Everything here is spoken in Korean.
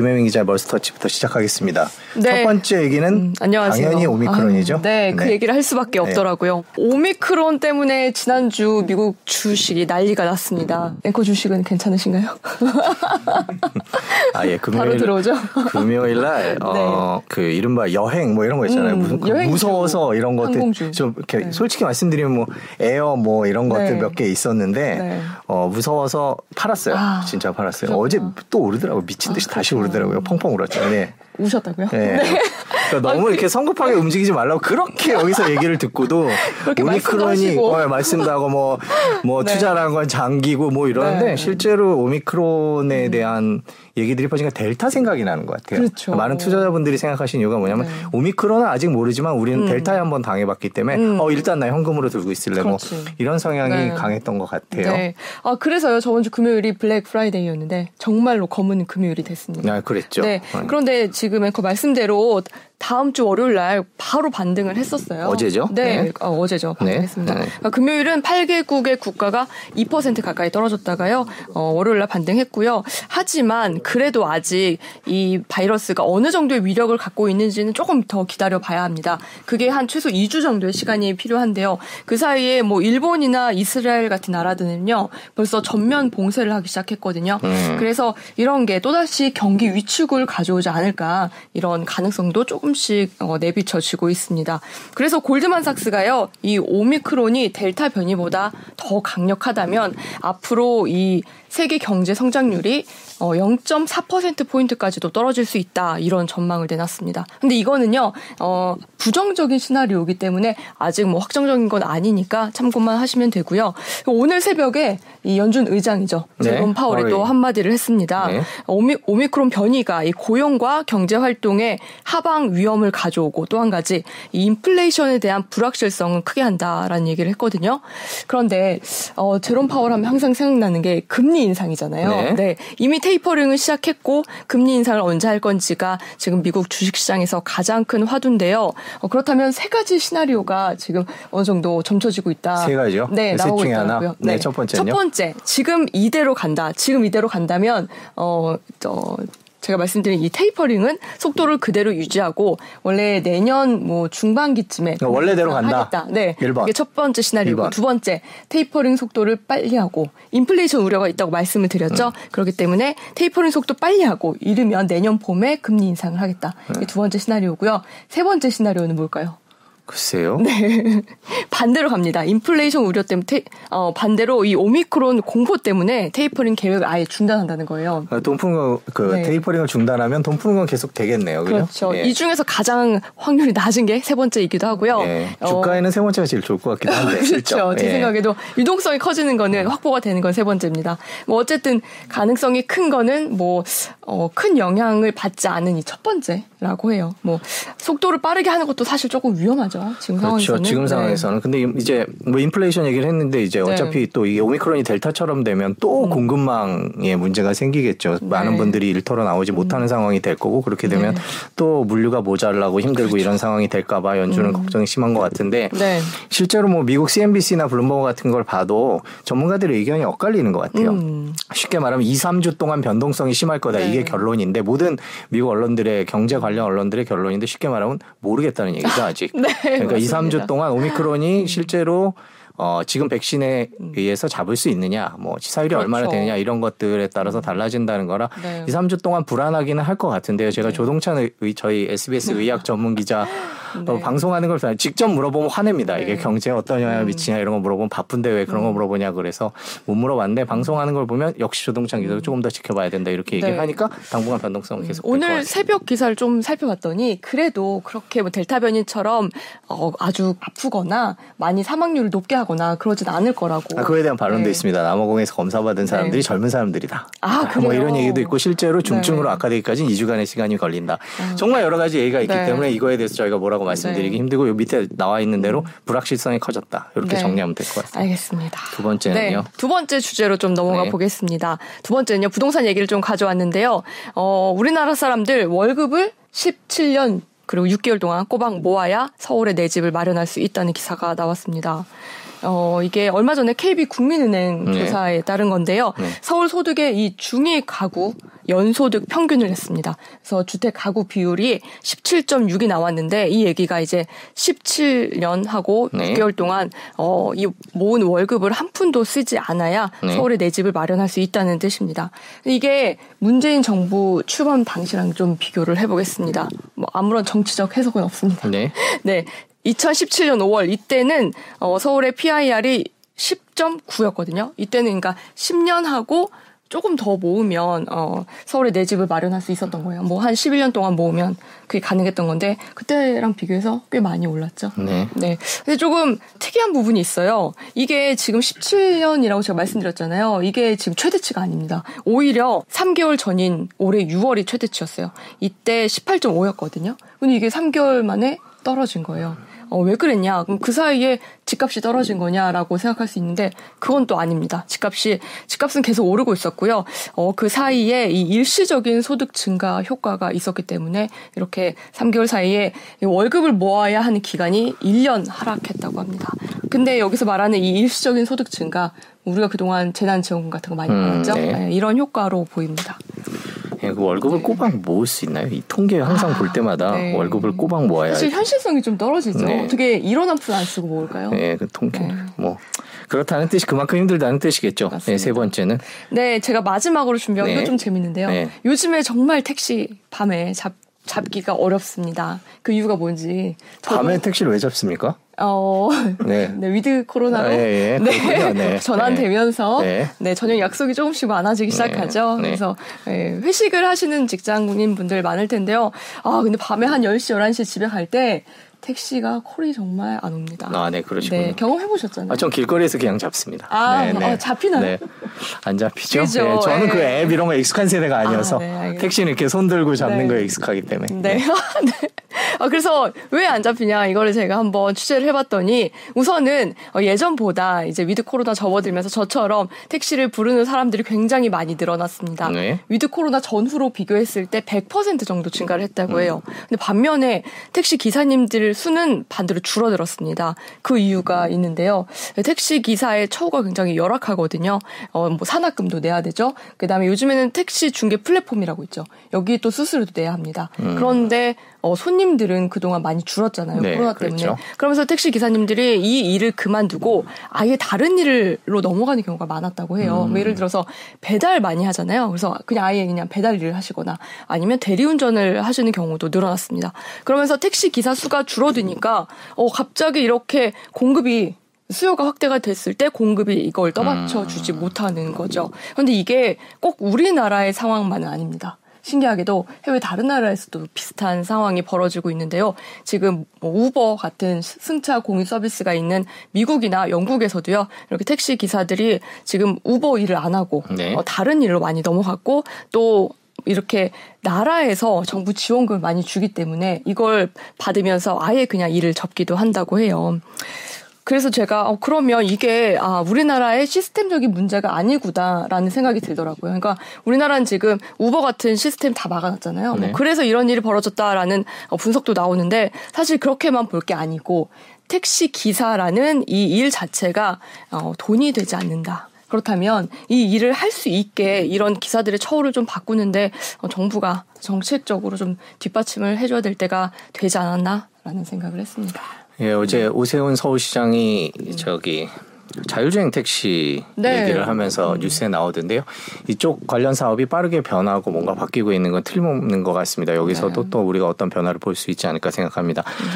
김혜민 기자 머스터치부터 시작하겠습니다. 네. 첫 번째 얘기는 음, 안녕하세요. 당연히 오미크론이죠. 아유, 네, 그 네. 얘기를 할 수밖에 네. 없더라고요. 오미크론 때문에 지난주 미국 주식이 난리가 났습니다. 앵커 주식은 괜찮으신가요? 아, 예, 금요일 바로 들어오죠. 금요일 날 어, 네. 그 이른바 여행 뭐 이런 거 있잖아요. 음, 무슨 그 무서워서 이런 것들. 좀 이렇게 네. 솔직히 말씀드리면 뭐 에어 뭐 이런 것들 몇 개 있었는데 어, 무서워서 팔았어요. 아, 진짜 팔았어요. 그렇구나. 어제 또 오르더라고 미친 듯이 아, 다시 오르더라고요. 펑펑 울었죠. 네. 우셨다고요? 네. 네. 그러니까 너무 이렇게 성급하게 움직이지 말라고 그렇게 여기서 얘기를 듣고도 오미크론이 어, 말씀도 하고 뭐뭐 뭐 네. 투자라는 건 장기고 뭐 이러는데 네. 실제로 오미크론에 음. 대한 얘기들이 퍼지니까 델타 생각이 나는 것 같아요. 그렇죠. 많은 투자자분들이 생각하시는 이유가 뭐냐면 네. 오미크론은 아직 모르지만 우리는 음. 델타에 한번 당해봤기 때문에 음. 어 일단 나 현금으로 들고 있을래 뭐 이런 성향이 네. 강했던 것 같아요. 네. 아 그래서요 저번 주 금요일이 Black Friday였는데 정말로 검은 금요일이 됐습니다. 아 그랬죠. 네. 어. 그런데 지금 앵커 말씀대로 다음 주 월요일 날 바로 반등을 했었어요. 어제죠? 네, 네. 어제죠 반등했습니다. 네. 네. 그러니까 금요일은 8개국의 국가가 2% 가까이 떨어졌다가요. 어, 월요일 날 반등했고요. 하지만 그래도 아직 이 바이러스가 어느 정도의 위력을 갖고 있는지는 조금 더 기다려 봐야 합니다. 그게 한 최소 2주 정도의 시간이 필요한데요. 그 사이에 뭐 일본이나 이스라엘 같은 나라들은요. 벌써 전면 봉쇄를 하기 시작했거든요. 음. 그래서 이런 게 또다시 경기 위축을 가져오지 않을까 이런 가능성도 조금 조금씩 어, 내비쳐지고 있습니다. 그래서 골드만삭스가요, 이 오미크론이 델타 변이보다 더 강력하다면 앞으로 이 세계 경제 성장률이 어, 0.4%포인트까지도 떨어질 수 있다. 이런 전망을 내놨습니다. 근데 이거는요, 어, 부정적인 시나리오이기 때문에 아직 뭐 확정적인 건 아니니까 참고만 하시면 되고요. 오늘 새벽에 이 연준 의장이죠. 네. 제롬 파월이 또 한마디를 했습니다. 네. 오미, 오미크론 변이가 이 고용과 경제 활동에 하방 위험을 가져오고 또 한 가지 이 인플레이션에 대한 불확실성은 크게 한다라는 얘기를 했거든요. 그런데 어, 제롬 파월 하면 항상 생각나는 게 금리 인상이잖아요. 네. 네. 이미 테이퍼링을 시작했고 금리 인상을 언제 할 건지가 지금 미국 주식시장에서 가장 큰 화두인데요. 어, 그렇다면 세 가지 시나리오가 지금 어느 정도 점쳐지고 있다. 세 가지요? 네, 나오고 있더라고요. 네. 네, 첫 번째는요? 첫 번째, 지금 이대로 간다. 지금 이대로 간다면 어, 어 제가 말씀드린 이 tapering은 속도를 그대로 유지하고 원래 내년 뭐 중반기쯤에 그러니까 원래대로 간다. 하겠다. 네. 1번. 이게 첫 번째 시나리오고 2번. 두 번째 테이퍼링 속도를 빨리 하고 인플레이션 우려가 있다고 말씀을 드렸죠. 음. 그렇기 때문에 테이퍼링 속도 빨리 하고 이르면 내년 봄에 금리 인상을 하겠다. 음. 이게 두 번째 시나리오고요. 세 번째 시나리오는 뭘까요? 글쎄요. 네. 반대로 갑니다. 인플레이션 우려 때문에 테, 어, 반대로 이 오미크론 공포 때문에 테이퍼링 계획을 아예 중단한다는 거예요. 아, 돈 푸는 거, 그 네. tapering을 중단하면 돈 푸는 건 계속 되겠네요. 그죠? 그렇죠. 예. 이 중에서 가장 확률이 낮은 게 세 번째이기도 하고요. 예. 주가에는 어, 세 번째가 제일 좋을 것 같긴 한데. 그렇죠. 제 예. 생각에도 유동성이 커지는 거는 확보가 되는 건 세 번째입니다. 뭐 어쨌든 가능성이 큰 거는 뭐, 어, 큰 영향을 받지 않은 이 첫 번째 라고 해요. 뭐 속도를 빠르게 하는 것도 사실 조금 위험하죠. 지금 그렇죠. 상황에서는. 지금 네. 상황에서는. 근데 이제 뭐 인플레이션 얘기를 했는데 이제 네. 어차피 또 이게 오미크론이 델타처럼 되면 또 음. 공급망에 문제가 생기겠죠. 네. 많은 분들이 일터로 나오지 음. 못하는 상황이 될 거고 그렇게 되면 네. 또 물류가 모자라고 힘들고 그렇죠. 이런 상황이 될까 봐 연준은 음. 걱정이 심한 것 같은데 네. 실제로 뭐 미국 CNBC나 블룸버그 같은 걸 봐도 전문가들의 의견이 엇갈리는 것 같아요. 음. 쉽게 말하면 2, 3주 동안 변동성이 심할 거다. 네. 이게 결론인데 모든 미국 언론들의 경제 관련 언론들의 결론인데 쉽게 말하면 모르겠다는 얘기죠, 아직. 네. 그러니까 맞습니다. 2, 3주 동안 오미크론이 실제로 어, 지금 백신에 음. 의해서 잡을 수 있느냐, 뭐 치사율이 그렇죠. 얼마나 되느냐 이런 것들에 따라서 음. 달라진다는 거라 네. 2, 3주 동안 불안하기는 할 것 같은데요. 제가 네. 조동찬 의, 저희 SBS 의학 전문 기자 네. 어, 방송하는 걸 직접 물어보면 화냅니다. 이게 네. 경제에 어떤 영향을 음. 미치냐 이런 거 물어보면 바쁜데 왜 그런 거 음. 물어보냐 그래서 못 물어봤는데 방송하는 걸 보면 역시 조동찬 기자도 음. 조금 더 지켜봐야 된다 이렇게 네. 얘기하니까 당분간 변동성은 계속 오늘 새벽 기사를 좀 살펴봤더니 그래도 그렇게 뭐 델타 변이처럼 어, 아주 아프거나 많이 사망률을 높게 하거나 그러진 않을 거라고. 아, 그에 대한 반론도 네. 있습니다. 남아공에서 검사받은 사람들이 네. 젊은 사람들이다. 아, 그래요? 뭐 이런 얘기도 있고 실제로 중증으로 네. 악화되기까지 2주간의 시간이 걸린다. 아. 정말 여러 가지 얘기가 있기 네. 때문에 이거에 대해서 저희가 뭐라고 뭐라고 말씀드리기 네. 힘들고 요 밑에 나와 있는 대로 불확실성이 커졌다. 이렇게 네. 정리하면 될 것 같습니다. 알겠습니다. 두 번째는요. 네. 두 번째 주제로 좀 넘어가 네. 보겠습니다. 두 번째는요. 부동산 얘기를 좀 가져왔는데요. 어, 우리나라 사람들 월급을 17년 그리고 6개월 동안 꼬박 모아야 서울에 내 집을 마련할 수 있다는 기사가 나왔습니다. 어, 이게 얼마 전에 KB 국민은행 네. 조사에 따른 건데요. 네. 서울 소득의 이 중위 가구 연소득 평균을 냈습니다. 그래서 주택 가구 비율이 17.6이 나왔는데 이 얘기가 이제 17년 하고 네. 6개월 동안 어, 이 모은 월급을 한 푼도 쓰지 않아야 네. 서울에 내 집을 마련할 수 있다는 뜻입니다. 이게 문재인 정부 출범 당시랑 좀 비교를 해보겠습니다. 뭐 아무런 정치적 해석은 없습니다. 네. 네. 2017년 5월 이때는 어, 서울의 PIR이 10.9였거든요. 이때는 그러니까 10년 하고 조금 더 모으면 어 서울에 내 집을 마련할 수 있었던 거예요. 뭐 한 11년 동안 모으면 그게 가능했던 건데 그때랑 비교해서 꽤 많이 올랐죠. 네. 네. 근데 조금 특이한 부분이 있어요. 이게 지금 17년이라고 제가 말씀드렸잖아요. 이게 지금 최대치가 아닙니다. 오히려 3개월 전인 올해 6월이 최대치였어요. 이때 18.5였거든요. 근데 이게 3개월 만에 떨어진 거예요. 어, 왜 그랬냐? 그럼 그 사이에 집값이 떨어진 거냐라고 생각할 수 있는데 그건 또 아닙니다. 집값이 집값은 계속 오르고 있었고요. 어, 그 사이에 이 일시적인 소득 증가 효과가 있었기 때문에 이렇게 3개월 사이에 월급을 모아야 하는 기간이 1년 하락했다고 합니다. 근데 여기서 말하는 이 일시적인 소득 증가 우리가 그동안 재난지원금 같은 거 많이 음, 받았죠. 네. 네, 이런 효과로 보입니다. 예, 그 월급을 네. 꼬박 모을 수 있나요? 이 통계 항상 아, 볼 때마다 네. 월급을 꼬박 모아야 사실 현실성이 좀 떨어지죠. 네. 어떻게 1원 한푼안 쓰고 모을까요? 네, 그 통계 네. 뭐 그렇다는 뜻이 그만큼 힘들다는 뜻이겠죠. 네, 세 번째는 네, 제가 마지막으로 준비한 네. 거좀 재밌는데요. 네. 요즘에 정말 택시 밤에 잡 잡기가 어렵습니다. 그 이유가 뭔지. 밤에 택시를 왜 잡습니까? 어, 네. 네, with 코로나로 아, 예, 예. 네. 네. 전환되면서 네. 네. 저녁 약속이 조금씩 많아지기 네. 시작하죠. 네. 그래서 예, 회식을 하시는 직장인 분들 많을 텐데요. 아, 근데 밤에 한 10시, 11시 집에 갈때 택시가 콜이 정말 안 옵니다. 아, 네, 그러시군요. 네, 경험해 보셨잖아요. 아, 전 길거리에서 그냥 잡습니다. 아, 네, 네. 어, 잡히나요? 네. 안 잡히죠. 그죠? 네, 저는 그 네. 앱 이런 거 익숙한 세대가 아니어서 아, 네, 택시는 이렇게 손 들고 잡는 네. 거에 익숙하기 때문에. 네. 네. 아, 그래서 왜 안 잡히냐 이거를 제가 한번 취재를 해봤더니 우선은 어, 예전보다 이제 with 코로나 접어들면서 저처럼 택시를 부르는 사람들이 굉장히 많이 늘어났습니다. 네. with 코로나 전후로 비교했을 때 100% 정도 증가를 했다고 해요. 음. 근데 반면에 택시 기사님들 수는 반대로 줄어들었습니다. 그 이유가 있는데요. 택시 기사의 처우가 굉장히 열악하거든요. 어, 뭐 산학금도 내야 되죠. 그 다음에 요즘에는 택시 중개 플랫폼이라고 있죠. 여기 또 수수료도 내야 합니다. 음. 그런데 어, 손님들은 그동안 많이 줄었잖아요. 네, 코로나 때문에. 그렇죠. 그러면서 택시 기사님들이 이 일을 그만두고 아예 다른 일로 넘어가는 경우가 많았다고 해요. 음. 뭐 예를 들어서 배달 많이 하잖아요. 그래서 그냥 아예 그냥 배달 일을 하시거나 아니면 대리운전을 하시는 경우도 늘어났습니다. 그러면서 택시 기사 수가 줄어드니까 어, 갑자기 이렇게 공급이 수요가 확대가 됐을 때 공급이 이걸 떠받쳐 주지 음. 못하는 거죠. 그런데 이게 꼭 우리나라의 상황만은 아닙니다. 신기하게도 해외 다른 나라에서도 비슷한 상황이 벌어지고 있는데요. 지금 뭐 우버 같은 승차 공유 서비스가 있는 미국이나 영국에서도요. 이렇게 택시 기사들이 지금 우버 일을 안 하고 네. 어, 다른 일로 많이 넘어갔고 또 이렇게 나라에서 정부 지원금을 많이 주기 때문에 이걸 받으면서 아예 그냥 일을 접기도 한다고 해요. 그래서 제가 어 그러면 이게 아 우리나라의 시스템적인 문제가 아니구나라는 생각이 들더라고요. 그러니까 우리나라는 지금 우버 같은 시스템 다 막아놨잖아요. 뭐 네. 뭐 그래서 이런 일이 벌어졌다라는 어, 분석도 나오는데 사실 그렇게만 볼 게 아니고 택시 기사라는 이 일 자체가 어 돈이 되지 않는다. 그렇다면 이 일을 할 수 있게 이런 기사들의 처우를 좀 바꾸는데 어, 정부가 정책적으로 좀 뒷받침을 해줘야 될 때가 되지 않았나라는 생각을 했습니다. 예, 어제 오세훈 서울시장이 저기 자율주행 택시 네. 얘기를 하면서 음. 뉴스에 나오던데요. 이쪽 관련 사업이 빠르게 변하고 뭔가 바뀌고 있는 건 틀림없는 것 같습니다. 여기서도 네. 또 우리가 어떤 변화를 볼 수 있지 않을까 생각합니다. 음.